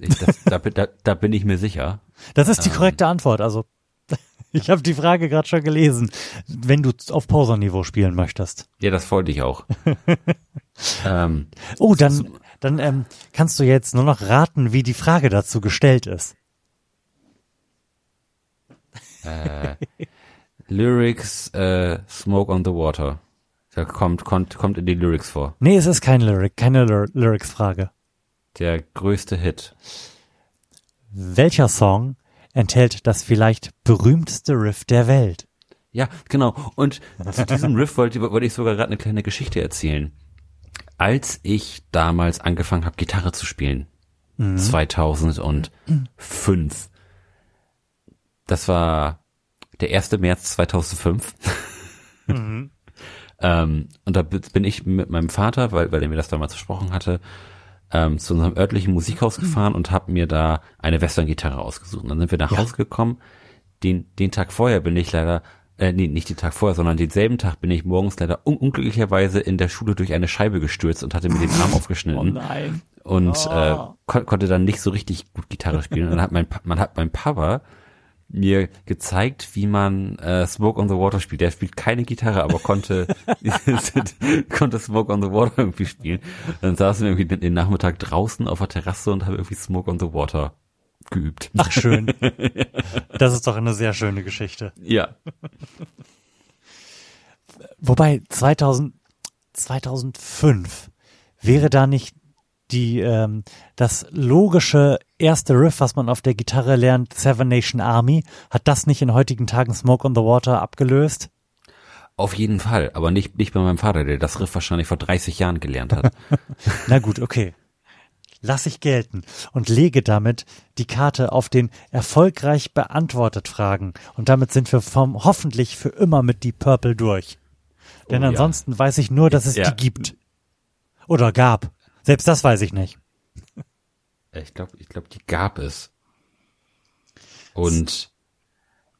Ich, das, da, da, da bin ich mir sicher. Das ist die ähm, korrekte Antwort. Also <laughs> ich habe die Frage gerade schon gelesen. Wenn du auf Poser-Niveau spielen möchtest. Ja, das wollte ich auch. <laughs> ähm, oh, dann dann ähm, kannst du jetzt nur noch raten, wie die Frage dazu gestellt ist. Äh, Lyrics äh, Smoke on the Water. Da kommt, kommt, kommt in die Lyrics vor. Nee, es ist kein Lyric, keine Ly Lyrics-Frage. Der größte Hit. Welcher Song enthält das vielleicht berühmteste Riff der Welt? Ja, genau. Und zu diesem Riff wollte, wollte ich sogar gerade eine kleine Geschichte erzählen als ich damals angefangen habe, Gitarre zu spielen, mhm. 2005, das war der 1. März 2005. Mhm. <laughs> ähm, und da bin ich mit meinem Vater, weil, weil er mir das damals versprochen hatte, ähm, zu unserem örtlichen Musikhaus mhm. gefahren und habe mir da eine Western-Gitarre ausgesucht. Und dann sind wir nach ja. Hause gekommen. Den, den Tag vorher bin ich leider äh, nee, nicht den Tag vorher, sondern denselben Tag bin ich morgens leider un unglücklicherweise in der Schule durch eine Scheibe gestürzt und hatte mir den Arm <laughs> aufgeschnitten. Oh nein. Und oh. äh, kon konnte dann nicht so richtig gut Gitarre spielen. Und dann hat mein, pa man hat mein Papa mir gezeigt, wie man äh, Smoke on the Water spielt. Der spielt keine Gitarre, aber konnte <laughs> konnte Smoke on the Water irgendwie spielen. Dann saßen wir irgendwie den Nachmittag draußen auf der Terrasse und haben irgendwie Smoke on the Water geübt. Ach schön. <laughs> Das ist doch eine sehr schöne Geschichte. Ja. Wobei 2000, 2005 wäre da nicht die ähm, das logische erste Riff, was man auf der Gitarre lernt, Seven Nation Army, hat das nicht in heutigen Tagen Smoke on the Water abgelöst? Auf jeden Fall, aber nicht, nicht bei meinem Vater, der das Riff wahrscheinlich vor 30 Jahren gelernt hat. <laughs> Na gut, okay. Lass ich gelten und lege damit die Karte auf den erfolgreich beantwortet Fragen. Und damit sind wir vom, hoffentlich für immer mit Deep Purple durch. Denn Oh, ja. ansonsten weiß ich nur, dass es Ja. die gibt. Oder gab. Selbst das weiß ich nicht. Ich glaube, ich glaube, die gab es. Und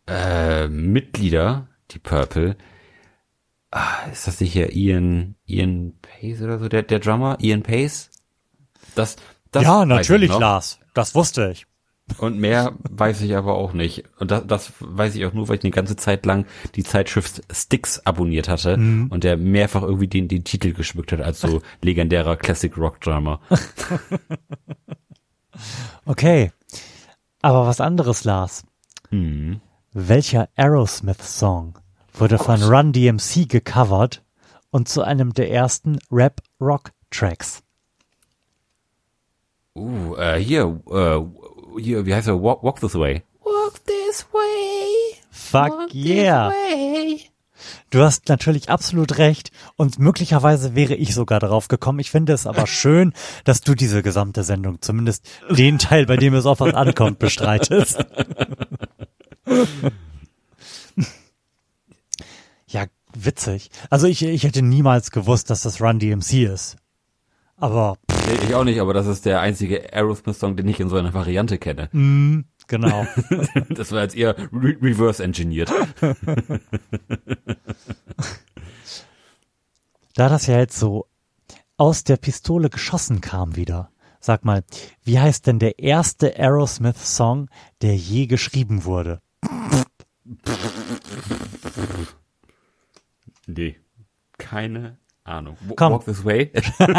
äh, Mitglieder, die Purple, ah, ist das nicht hier Ian, Ian Pace oder so, der, der Drummer, Ian Pace? Das, das ja, natürlich. Lars. Das wusste ich. Und mehr weiß ich aber auch nicht. Und das, das weiß ich auch nur, weil ich eine ganze Zeit lang die Zeitschrift Sticks abonniert hatte und der mehrfach irgendwie den, den Titel geschmückt hat als so <laughs> legendärer Classic Rock Drummer. <laughs> Okay. Aber was anderes, Lars. Hm. Welcher Aerosmith-Song wurde von Run DMC gecovert und zu einem der ersten Rap-Rock-Tracks? Uh, äh, hier, äh, hier, wie heißt er? Walk, walk this way. Walk this way. Fuck yeah! Du hast natürlich absolut recht und möglicherweise wäre ich sogar darauf gekommen. Ich finde es aber <laughs> schön, dass du diese gesamte Sendung, zumindest den Teil, bei dem es auf was ankommt, bestreitest. <laughs> ja, witzig. Also ich, ich hätte niemals gewusst, dass das Run DMC ist. Aber Nee, ich auch nicht, aber das ist der einzige Aerosmith-Song, den ich in so einer Variante kenne. genau. <laughs> Das war jetzt eher re reverse-engineert. <laughs> Da das ja jetzt so aus der Pistole geschossen kam wieder, sag mal, wie heißt denn der erste Aerosmith-Song, der je geschrieben wurde? Nee, keine Ahnung. W Komm. Walk this way? <laughs>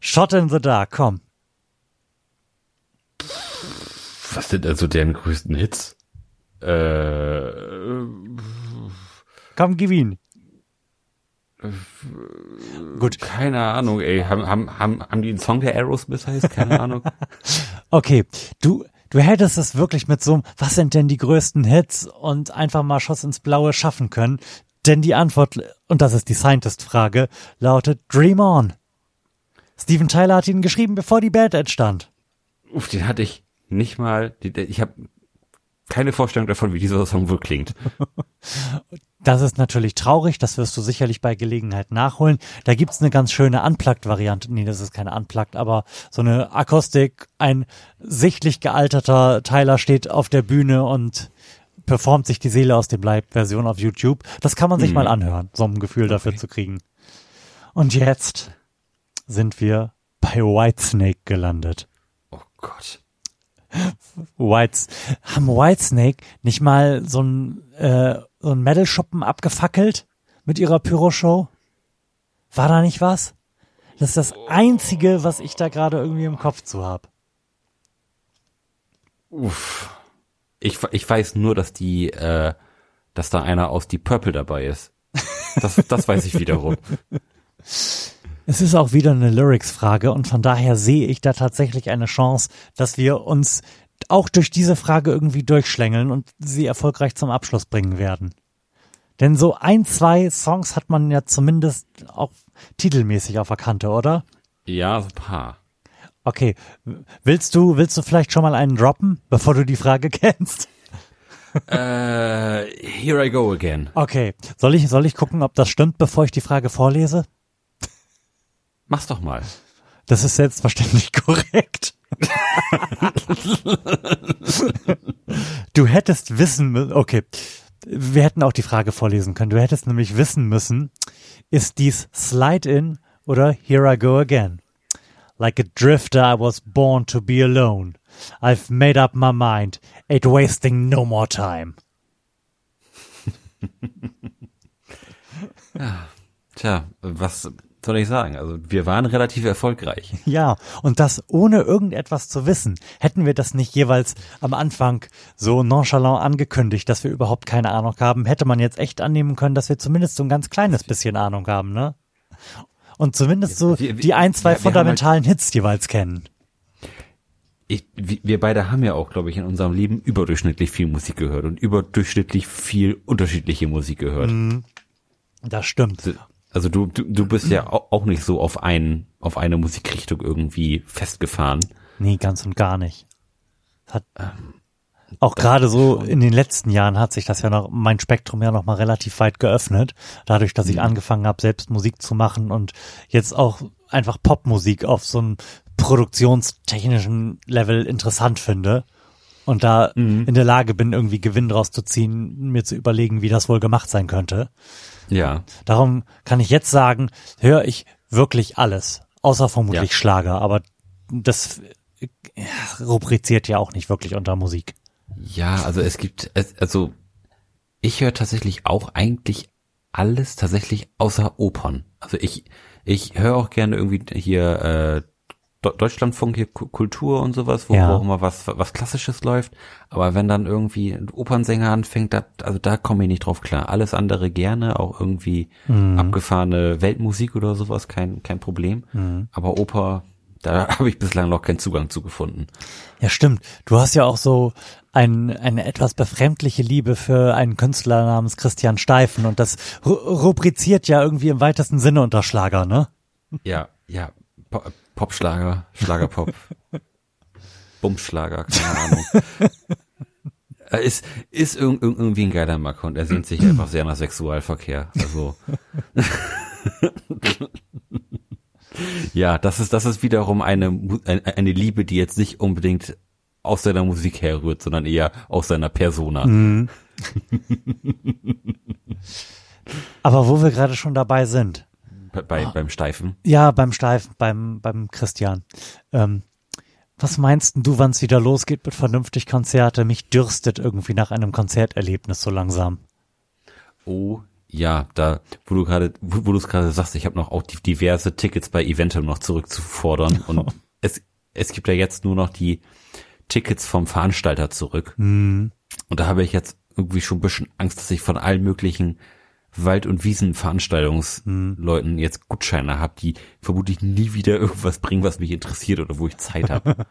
Shot in the Dark, komm. Was sind also deren größten Hits? Äh, Komm, gib ihn. Gut, keine Ahnung, ey. Haben, haben, haben, haben die einen Song, der Aerosmith heißt? Keine <laughs> Ahnung. okay. Du, du hättest es wirklich mit so einem, was sind denn die größten Hits und einfach mal Schuss ins Blaue schaffen können. Denn die Antwort, und das ist die Scientist-Frage, lautet Dream On. Steven Tyler hat ihn geschrieben, bevor die Band entstand. Uff, den hatte ich nicht mal. Ich habe keine Vorstellung davon, wie dieser Song wohl klingt. <laughs> Das ist natürlich traurig, das wirst du sicherlich bei Gelegenheit nachholen. Da gibt's eine ganz schöne Unplugged-Variante. Nee, das ist keine Unplugged, aber so eine Akustik, ein sichtlich gealterter Tyler steht auf der Bühne und performt sich die Seele aus dem Leib Version auf YouTube. Das kann man sich mal anhören, so ein Gefühl dafür zu kriegen. Und jetzt sind wir bei Whitesnake gelandet. Oh Gott. Whites, haben Whitesnake nicht mal so ein, äh, so ein Metal-Schuppen abgefackelt mit ihrer Pyro-Show? War da nicht was? Das ist das Einzige, was ich da gerade irgendwie im Kopf zu hab. Uff. Ich, ich weiß nur, dass die, äh, dass da einer aus die Purple dabei ist. Das, das weiß ich wiederum. <laughs> Es ist auch wieder eine Lyrics-Frage und von daher sehe ich da tatsächlich eine Chance, dass wir uns auch durch diese Frage irgendwie durchschlängeln und sie erfolgreich zum Abschluss bringen werden. Denn so ein, zwei Songs hat man ja zumindest auch titelmäßig auf der Kante, oder? Ja, so ein paar. Okay, willst du, willst du vielleicht schon mal einen droppen, bevor du die Frage <laughs> kennst? Äh, here I go again. Okay, soll ich, soll ich gucken, ob das stimmt, bevor ich die Frage vorlese? Mach's doch mal. Das ist selbstverständlich <laughs> korrekt. du hättest wissen müssen, okay, wir hätten auch die Frage vorlesen können. Du hättest nämlich wissen müssen, ist dies Slide In oder Here I Go Again? Like a drifter I was born to be alone. I've made up my mind. Ain't wasting no more time. <laughs> Tja, was soll ich sagen? Also wir waren relativ erfolgreich. <laughs> Ja, und das ohne irgendetwas zu wissen. Hätten wir das nicht jeweils am Anfang so nonchalant angekündigt, dass wir überhaupt keine Ahnung haben, hätte man jetzt echt annehmen können, dass wir zumindest so ein ganz kleines bisschen Ahnung haben, ne? Und zumindest so Wir- wir- die ein, zwei ja, haben fundamentalen Hits jeweils kennen. Ich, wir wir beide haben ja auch, glaube ich, in unserem Leben überdurchschnittlich viel Musik gehört und überdurchschnittlich viel unterschiedliche Musik gehört. Das stimmt. Also du, du, du bist ja au- auch nicht so auf ein, auf eine Musikrichtung irgendwie festgefahren. Nee, ganz und gar nicht. Hat, auch gerade so in den letzten Jahren hat sich das ja noch, mein Spektrum ja noch mal relativ weit geöffnet. Dadurch, dass ich angefangen habe, selbst Musik zu machen und jetzt auch einfach Popmusik auf so einem produktionstechnischen Level interessant finde. Und da in der Lage bin, irgendwie Gewinn draus zu ziehen, mir zu überlegen, wie das wohl gemacht sein könnte. Ja. Darum kann ich jetzt sagen, höre ich wirklich alles. Außer vermutlich Ja. Schlager, aber das äh, rubriziert ja auch nicht wirklich unter Musik. Ja, also es gibt, also ich höre tatsächlich auch eigentlich alles tatsächlich außer Opern. Also ich, ich höre auch gerne irgendwie hier äh, Deutschlandfunk, hier Ku- Kultur und sowas, wo Ja. auch immer was, was Klassisches läuft. Aber wenn dann irgendwie ein Opernsänger anfängt, da, also da komme ich nicht drauf klar. Alles andere gerne, auch irgendwie abgefahrene Weltmusik oder sowas, kein, kein Problem. Aber Oper, da <laughs> habe ich bislang noch keinen Zugang zu gefunden. Ja, stimmt. Du hast ja auch so ein, eine etwas befremdliche Liebe für einen Künstler namens Christian Steifen und das ru rubriziert ja irgendwie im weitesten Sinne unter Schlager, ne? Ja, ja, Po- Popschlager, Schlagerpop, <laughs> Bumsschlager, keine Ahnung. Er ist, ist irg irg irgendwie ein geiler Macke und er sehnt sich einfach sehr nach Sexualverkehr. Also. <laughs> ja, das ist, das ist wiederum eine, Mu- eine, Liebe, die jetzt nicht unbedingt aus seiner Musik herrührt, sondern eher aus seiner Persona. Aber wo wir gerade schon dabei sind, Bei, bei, beim Steifen. Ja, beim Steifen, beim, beim Christian. Ähm, was meinst du, wann es wieder losgeht mit vernünftig Konzerte? Mich dürstet irgendwie nach einem Konzerterlebnis so langsam. Oh, ja, da, wo du gerade, wo, wo du es gerade sagst, ich habe noch auch die, diverse Tickets bei Eventum noch zurückzufordern <laughs> und es, es gibt ja jetzt nur noch die Tickets vom Veranstalter zurück. Und da habe ich jetzt irgendwie schon ein bisschen Angst, dass ich von allen möglichen Wald- und Wiesenveranstaltungsleuten jetzt Gutscheine habe, die vermutlich nie wieder irgendwas bringen, was mich interessiert oder wo ich Zeit habe.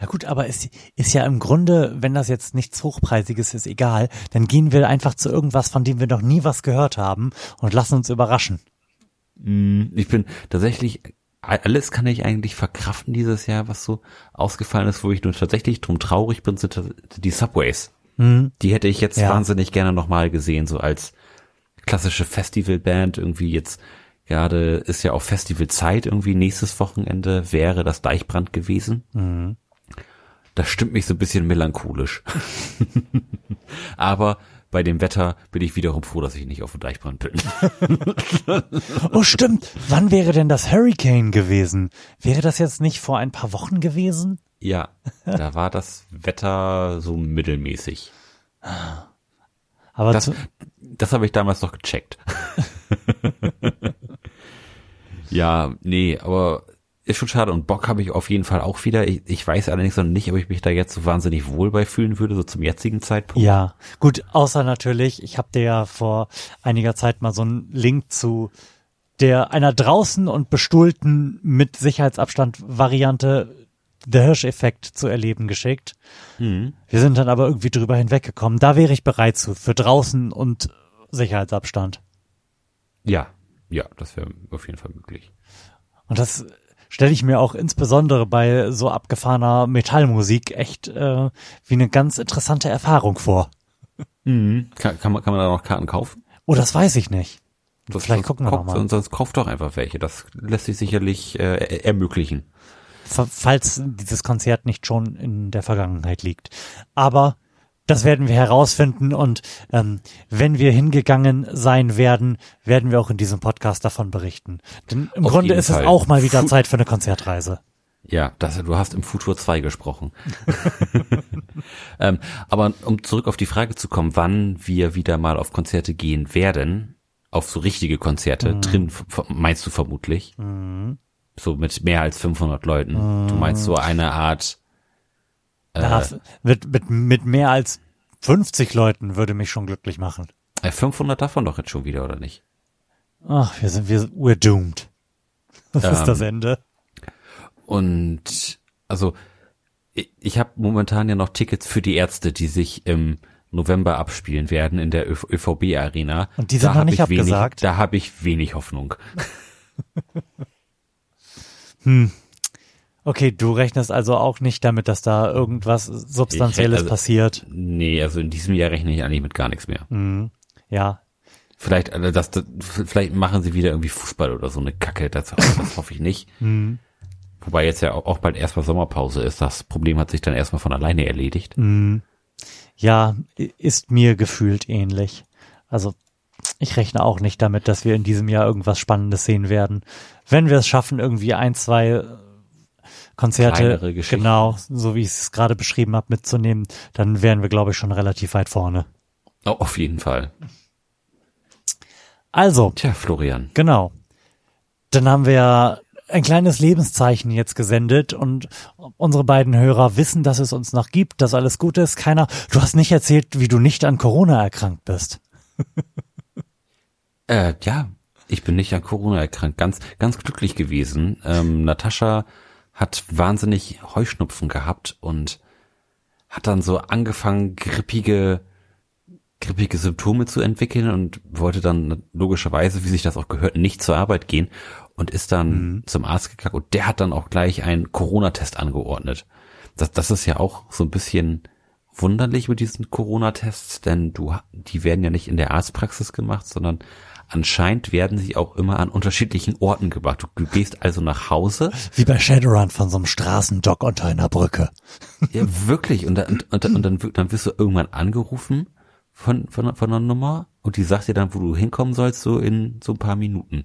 Ja <laughs> gut, aber es ist ja im Grunde, wenn das jetzt nichts Hochpreisiges ist, egal, dann gehen wir einfach zu irgendwas, von dem wir noch nie was gehört haben und lassen uns überraschen. Ich bin tatsächlich, alles kann ich eigentlich verkraften dieses Jahr, was so ausgefallen ist, wo ich nur tatsächlich drum traurig bin, sind die Subways. Die hätte ich jetzt Ja. wahnsinnig gerne nochmal gesehen, so als klassische Festivalband. Irgendwie jetzt gerade ist ja auch Festivalzeit, irgendwie nächstes Wochenende wäre das Deichbrand gewesen. Das stimmt mich so ein bisschen melancholisch. <laughs> Aber bei dem Wetter bin ich wiederum froh, dass ich nicht auf dem Deichbrand bin. <laughs> Oh stimmt, wann wäre denn das Hurricane gewesen? Wäre das jetzt nicht vor ein paar Wochen gewesen? Ja, da war das Wetter so mittelmäßig. Aber Das, das habe ich damals noch gecheckt. <laughs> ja, nee, aber ist schon schade und Bock habe ich auf jeden Fall auch wieder. Ich, ich weiß allerdings noch nicht, ob ich mich da jetzt so wahnsinnig wohl bei fühlen würde, so zum jetzigen Zeitpunkt. Ja, gut, außer natürlich, ich habe dir ja vor einiger Zeit mal so einen Link zu der einer draußen und bestuhlten mit Sicherheitsabstand Variante der Hirscheffekt zu erleben geschickt. Wir sind dann aber irgendwie drüber hinweggekommen. Da wäre ich bereit zu, für draußen und Sicherheitsabstand. Ja, ja, das wäre auf jeden Fall möglich. Und das stelle ich mir auch insbesondere bei so abgefahrener Metallmusik echt äh, wie eine ganz interessante Erfahrung vor. Kann, kann, man, kann man da noch Karten kaufen? Oh, das weiß ich nicht. Das, Vielleicht gucken wir kauft, mal. Sonst kauft doch einfach welche. Das lässt sich sicherlich äh, er- ermöglichen. Fa- falls dieses Konzert nicht schon in der Vergangenheit liegt. Aber das werden wir herausfinden und ähm, wenn wir hingegangen sein werden, werden wir auch in diesem Podcast davon berichten. Denn im Auf Grunde ist es Fall. auch mal wieder Fu- Zeit für eine Konzertreise. Ja, das, du hast im Futur 2 gesprochen. <laughs> ähm, aber um zurück auf die Frage zu kommen, wann wir wieder mal auf Konzerte gehen werden, auf so richtige Konzerte, mhm. drin meinst du vermutlich, mhm. So mit mehr als 500 Leuten. Mhm. Du meinst so eine Art äh, ja, mit, mit, mit mehr als 50 Leuten würde mich schon glücklich machen. 500 äh, davon doch jetzt schon wieder, oder nicht? Ach, wir sind, wir, we're doomed. <laughs> Das ähm, ist das Ende. Und also ich, ich habe momentan ja noch Tickets für die Ärzte, die sich im November abspielen werden in der ÖVB Arena. Und die sind da noch nicht abgesagt. Wenig, da habe ich wenig Hoffnung. <laughs> hm. Okay, du rechnest also auch nicht damit, dass da irgendwas Substanzielles also, passiert. Nee, also in diesem Jahr rechne ich eigentlich mit gar nichts mehr. Mhm. Ja. Vielleicht, also das, das, vielleicht machen sie wieder irgendwie Fußball oder so eine Kacke, das, das hoffe ich nicht. Mhm. <laughs> Wobei jetzt ja auch bald erstmal Sommerpause ist. Das Problem hat sich dann erstmal von alleine erledigt. Mhm. Ja, ist mir gefühlt ähnlich. Also ich rechne auch nicht damit, dass wir in diesem Jahr irgendwas Spannendes sehen werden. Wenn wir es schaffen, irgendwie ein, zwei Konzerte, genau, so wie ich es gerade beschrieben habe, mitzunehmen, dann wären wir, glaube ich, schon relativ weit vorne. Oh, auf jeden Fall. Also. Tja, Florian. Genau. Dann haben wir ein kleines Lebenszeichen jetzt gesendet und unsere beiden Hörer wissen, dass es uns noch gibt, dass alles gut ist. Keiner, du hast nicht erzählt, wie du nicht an Corona erkrankt bist. äh, ja, ich bin nicht an Corona erkrankt. Ganz, ganz glücklich gewesen. Ähm, Natascha hat wahnsinnig Heuschnupfen gehabt und hat dann so angefangen, grippige, grippige Symptome zu entwickeln und wollte dann logischerweise, wie sich das auch gehört, nicht zur Arbeit gehen und ist dann mhm. zum Arzt gegangen und der hat dann auch gleich einen Corona-Test angeordnet. Das, das ist ja auch so ein bisschen wunderlich mit diesen Corona-Tests, denn du, die werden ja nicht in der Arztpraxis gemacht, sondern Anscheinend werden sie auch immer an unterschiedlichen Orten gemacht. Du, du gehst also nach Hause. Wie bei Shadowrun von so einem Straßendock unter einer Brücke. Ja, wirklich. Und, dann, und, und dann, dann wirst du irgendwann angerufen von, von, von einer Nummer und die sagt dir dann, wo du hinkommen sollst, so in so ein paar Minuten.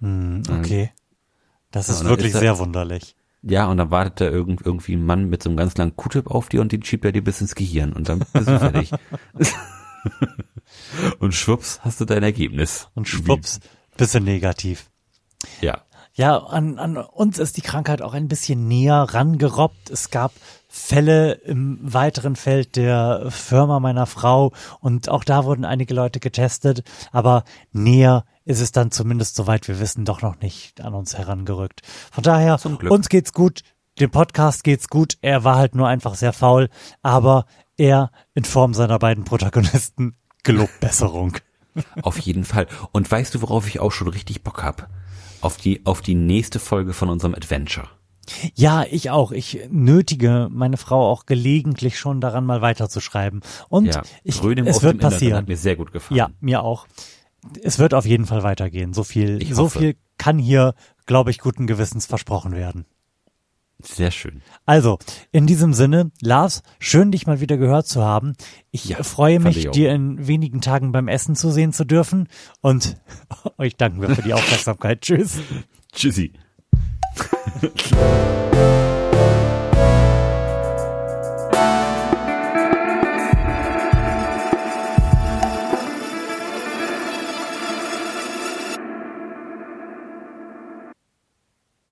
Hm, okay. Das ist wirklich ist sehr wunderlich. Ja, und dann wartet da irgend, irgendwie ein Mann mit so einem ganz langen Q-Tip auf dir und den schiebt er dir bis ins Gehirn und dann bist du fertig. <laughs> <laughs> Und schwupps hast du dein Ergebnis. Und schwupps, bisschen negativ. Ja. Ja, an, an uns ist die Krankheit auch ein bisschen näher rangerobbt. Es gab Fälle im weiteren Feld der Firma meiner Frau und auch da wurden einige Leute getestet, aber näher ist es dann zumindest soweit wir wissen doch noch nicht an uns herangerückt. Von daher, uns geht's gut, dem Podcast geht's gut, er war halt nur einfach sehr faul, aber er in Form seiner beiden Protagonisten gelobt <laughs> Besserung. Auf jeden Fall. Und weißt du, worauf ich auch schon richtig Bock hab? Auf die, auf die nächste Folge von unserem Adventure. Ja, ich auch. Ich nötige meine Frau auch gelegentlich schon daran, mal weiterzuschreiben. Und ja, ich, es wird passieren. hat mir sehr gut gefallen. Ja, mir auch. Es wird auf jeden Fall weitergehen. So viel, so viel kann hier, glaube ich, guten Gewissens versprochen werden. Sehr schön. Also, in diesem Sinne, Lars, schön dich mal wieder gehört zu haben. Ich ja, freue mich, dir in wenigen Tagen beim Essen zu sehen zu dürfen und <laughs> euch danken wir für die <laughs> Aufmerksamkeit. Tschüss. Tschüssi. <laughs>